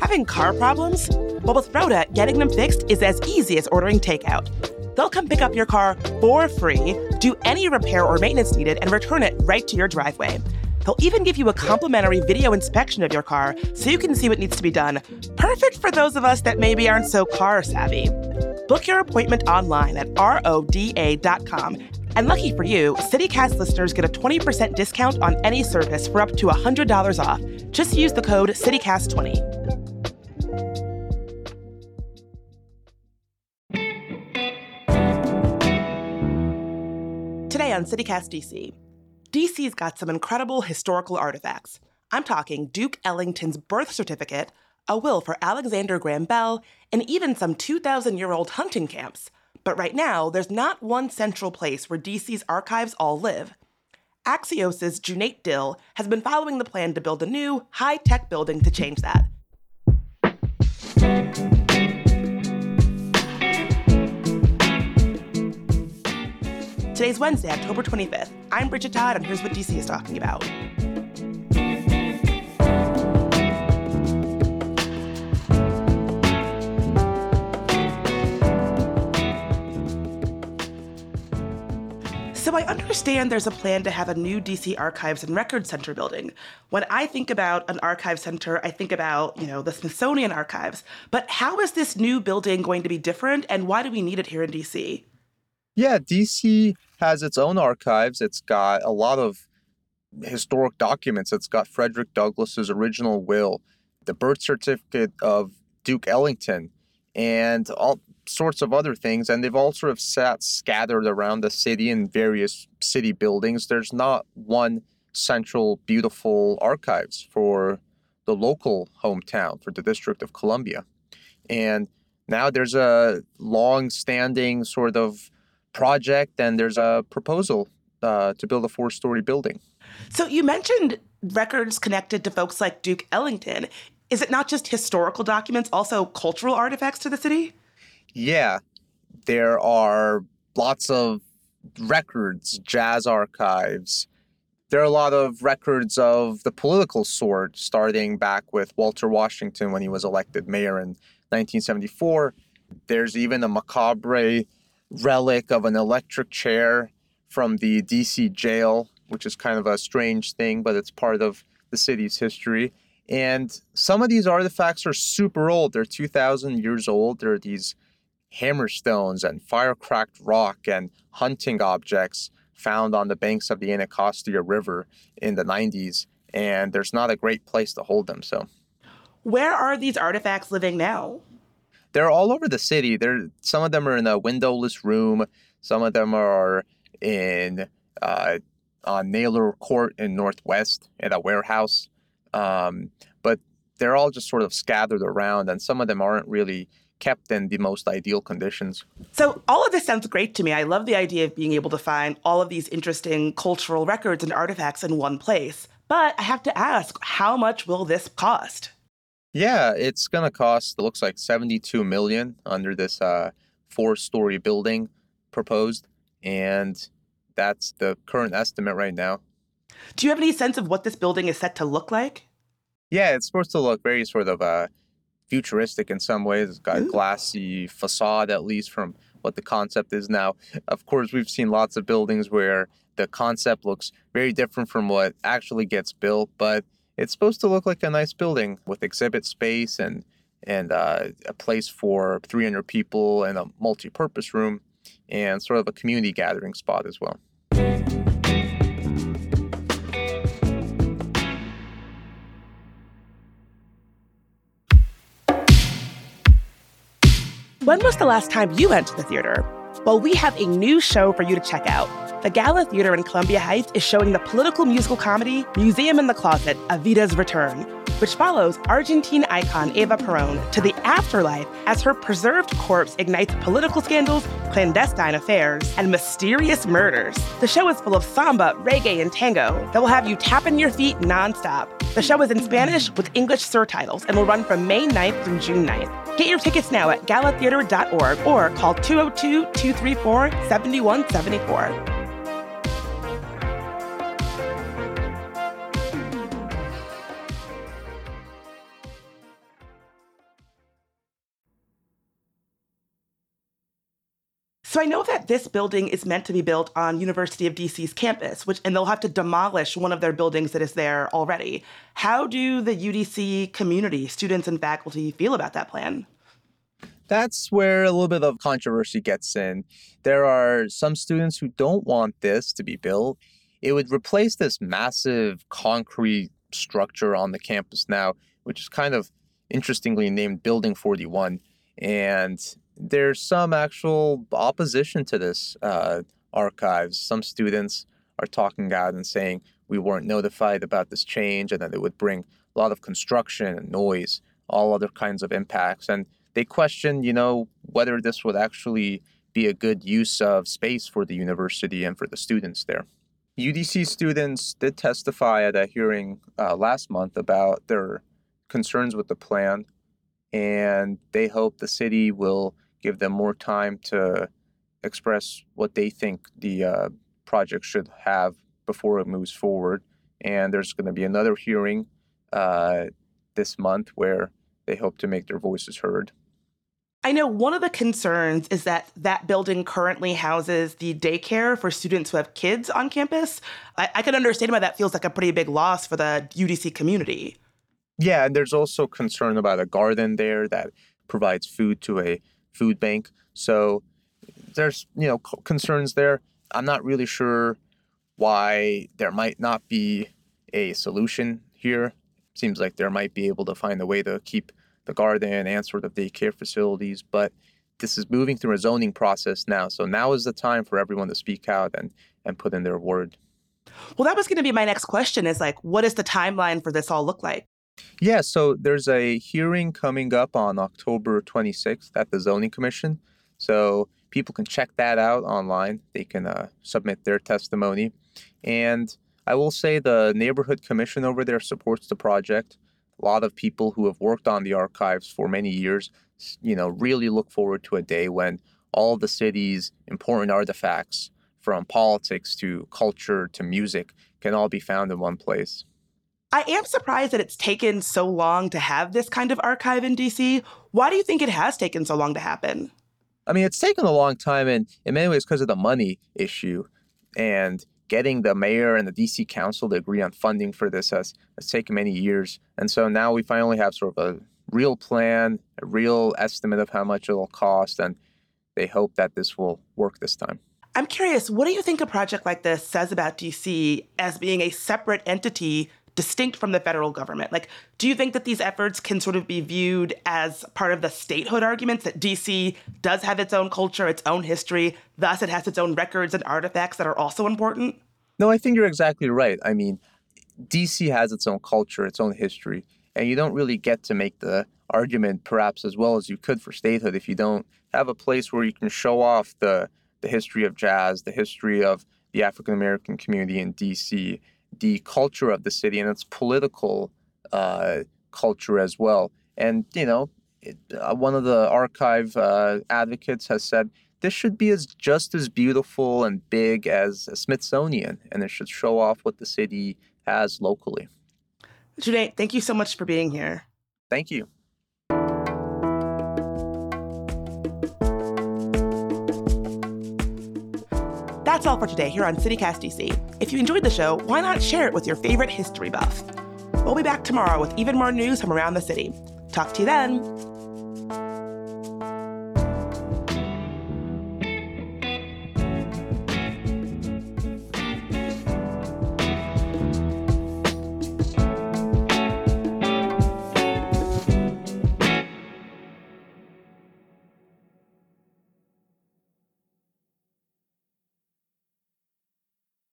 Having car problems? Well, with Roda, getting them fixed is as easy as ordering takeout. They'll come pick up your car for free, do any repair or maintenance needed, and return it right to your driveway. They'll even give you a complimentary video inspection of your car so you can see what needs to be done. Perfect for those of us that maybe aren't so car savvy. Book your appointment online at roda.com. And lucky for you, CityCast listeners get a 20% discount on any service for up to $100 off. Just use the code CityCast20. Today on CityCast DC, DC's got some incredible historical artifacts. I'm talking Duke Ellington's birth certificate, a will for Alexander Graham Bell, and even some 2,000 year old hunting camps. But right now, there's not one central place where DC's archives all live. Axios' Cuneyt Dil has been following the plan to build a new, high tech building to change that. Today's Wednesday, October 25th. I'm Bridget Todd, and here's what DC is talking about. I understand there's a plan to have a new DC Archives and Records Center building. When I think about an archive center, I think about, you know, the Smithsonian Archives. But how is this new building going to be different and why do we need it here in DC? Yeah, DC has its own archives. It's got a lot of historic documents. It's got Frederick Douglass's original will, the birth certificate of Duke Ellington, and all sorts of other things. And they've all sort of sat scattered around the city in various city buildings. There's not one central, beautiful archives for the local hometown, for the District of Columbia. And now there's a long standing sort of project and there's a proposal uh, to build a four story building. So you mentioned records connected to folks like Duke Ellington. Is it not just historical documents, also cultural artifacts to the city? Yeah, there are lots of records, jazz archives. There are a lot of records of the political sort, starting back with Walter Washington when he was elected mayor in 1974. There's even a macabre relic of an electric chair from the DC jail, which is kind of a strange thing, but it's part of the city's history. And some of these artifacts are super old. They're 2,000 years old. There are these hammerstones and fire cracked rock and hunting objects found on the banks of the Anacostia River in the 90s. And there's not a great place to hold them. So, where are these artifacts living now? they're all over the city. There, some of them are in a windowless room. Some of them are in uh, on Naylor Court in Northwest at a warehouse. Um, but they're all just sort of scattered around, and some of them aren't really kept in the most ideal conditions. So, all of this sounds great to me. I love the idea of being able to find all of these interesting cultural records and artifacts in one place. But I have to ask, how much will this cost? Yeah, it's gonna cost. It looks like seventy-two million under this uh, four-story building proposed, and that's the current estimate right now. Do you have any sense of what this building is set to look like? Yeah, it's supposed to look very sort of uh, futuristic in some ways. It's got a glassy facade, at least from what the concept is now. Of course, we've seen lots of buildings where the concept looks very different from what actually gets built, but it's supposed to look like a nice building with exhibit space and and uh, a place for 300 people and a multi-purpose room and sort of a community gathering spot as well. When was the last time you went to the theater? Well, we have a new show for you to check out. The Gala Theater in Columbia Heights is showing the political musical comedy Museum in the Closet, Evita's Return, which follows Argentine icon Eva Peron to the afterlife as her preserved corpse ignites political scandals, clandestine affairs, and mysterious murders. The show is full of samba, reggae, and tango that will have you tapping your feet nonstop. The show is in Spanish with English surtitles and will run from May 9th through June 9th. Get your tickets now at galatheater.org or call 202 234 7174. So I know that this building is meant to be built on University of DC's campus, which and they'll have to demolish one of their buildings that is there already. How do the UDC community, students and faculty feel about that plan? That's where a little bit of controversy gets in. There are some students who don't want this to be built. It would replace this massive concrete structure on the campus now, which is kind of interestingly named Building 41. And there's some actual opposition to this uh, archives. Some students are talking out and saying we weren't notified about this change and that it would bring a lot of construction and noise, all other kinds of impacts. And they question, you know, whether this would actually be a good use of space for the university and for the students there. UDC students did testify at a hearing uh, last month about their concerns with the plan, and they hope the city will give them more time to express what they think the uh, project should have before it moves forward. And there's going to be another hearing uh, this month where they hope to make their voices heard. I know one of the concerns is that that building currently houses the daycare for students who have kids on campus. I, I can understand why that feels like a pretty big loss for the UDC community. Yeah, and there's also concern about a garden there that provides food to a food bank. So there's you know concerns there. I'm not really sure why there might not be a solution here. Seems like there might be able to find a way to keep the garden and sort of daycare facilities, but this is moving through a zoning process now. So now is the time for everyone to speak out and and put in their word. Well, that was going to be my next question is like what does the timeline for this all look like? Yeah, so there's a hearing coming up on October 26th at the Zoning Commission. So people can check that out online. They can uh, submit their testimony. And I will say the neighborhood commission over there supports the project. A lot of people who have worked on the archives for many years, you know, really look forward to a day when all the city's important artifacts, from politics to culture to music, can all be found in one place. I am surprised that it's taken so long to have this kind of archive in DC. Why do you think it has taken so long to happen? I mean, it's taken a long time, and in many ways, because of the money issue. And getting the mayor and the DC council to agree on funding for this has, has taken many years. And so now we finally have sort of a real plan, a real estimate of how much it'll cost, and they hope that this will work this time. I'm curious, what do you think a project like this says about DC as being a separate entity distinct from the federal government? Like, do you think that these efforts can sort of be viewed as part of the statehood arguments that DC does have its own culture, its own history, thus it has its own records and artifacts that are also important? No, I think you're exactly right. I mean, DC has its own culture, its own history, and you don't really get to make the argument perhaps as well as you could for statehood if you don't have a place where you can show off the the history of jazz, the history of the African American community in DC, the culture of the city and its political uh, culture as well. And you know, it, uh, one of the archive uh, advocates has said this should be as just as beautiful and big as a Smithsonian, and it should show off what the city has locally. Cuneyt, thank you so much for being here. Thank you. That's all for today here on CityCast DC. If you enjoyed the show, why not share it with your favorite history buff? We'll be back tomorrow with even more news from around the city. Talk to you then.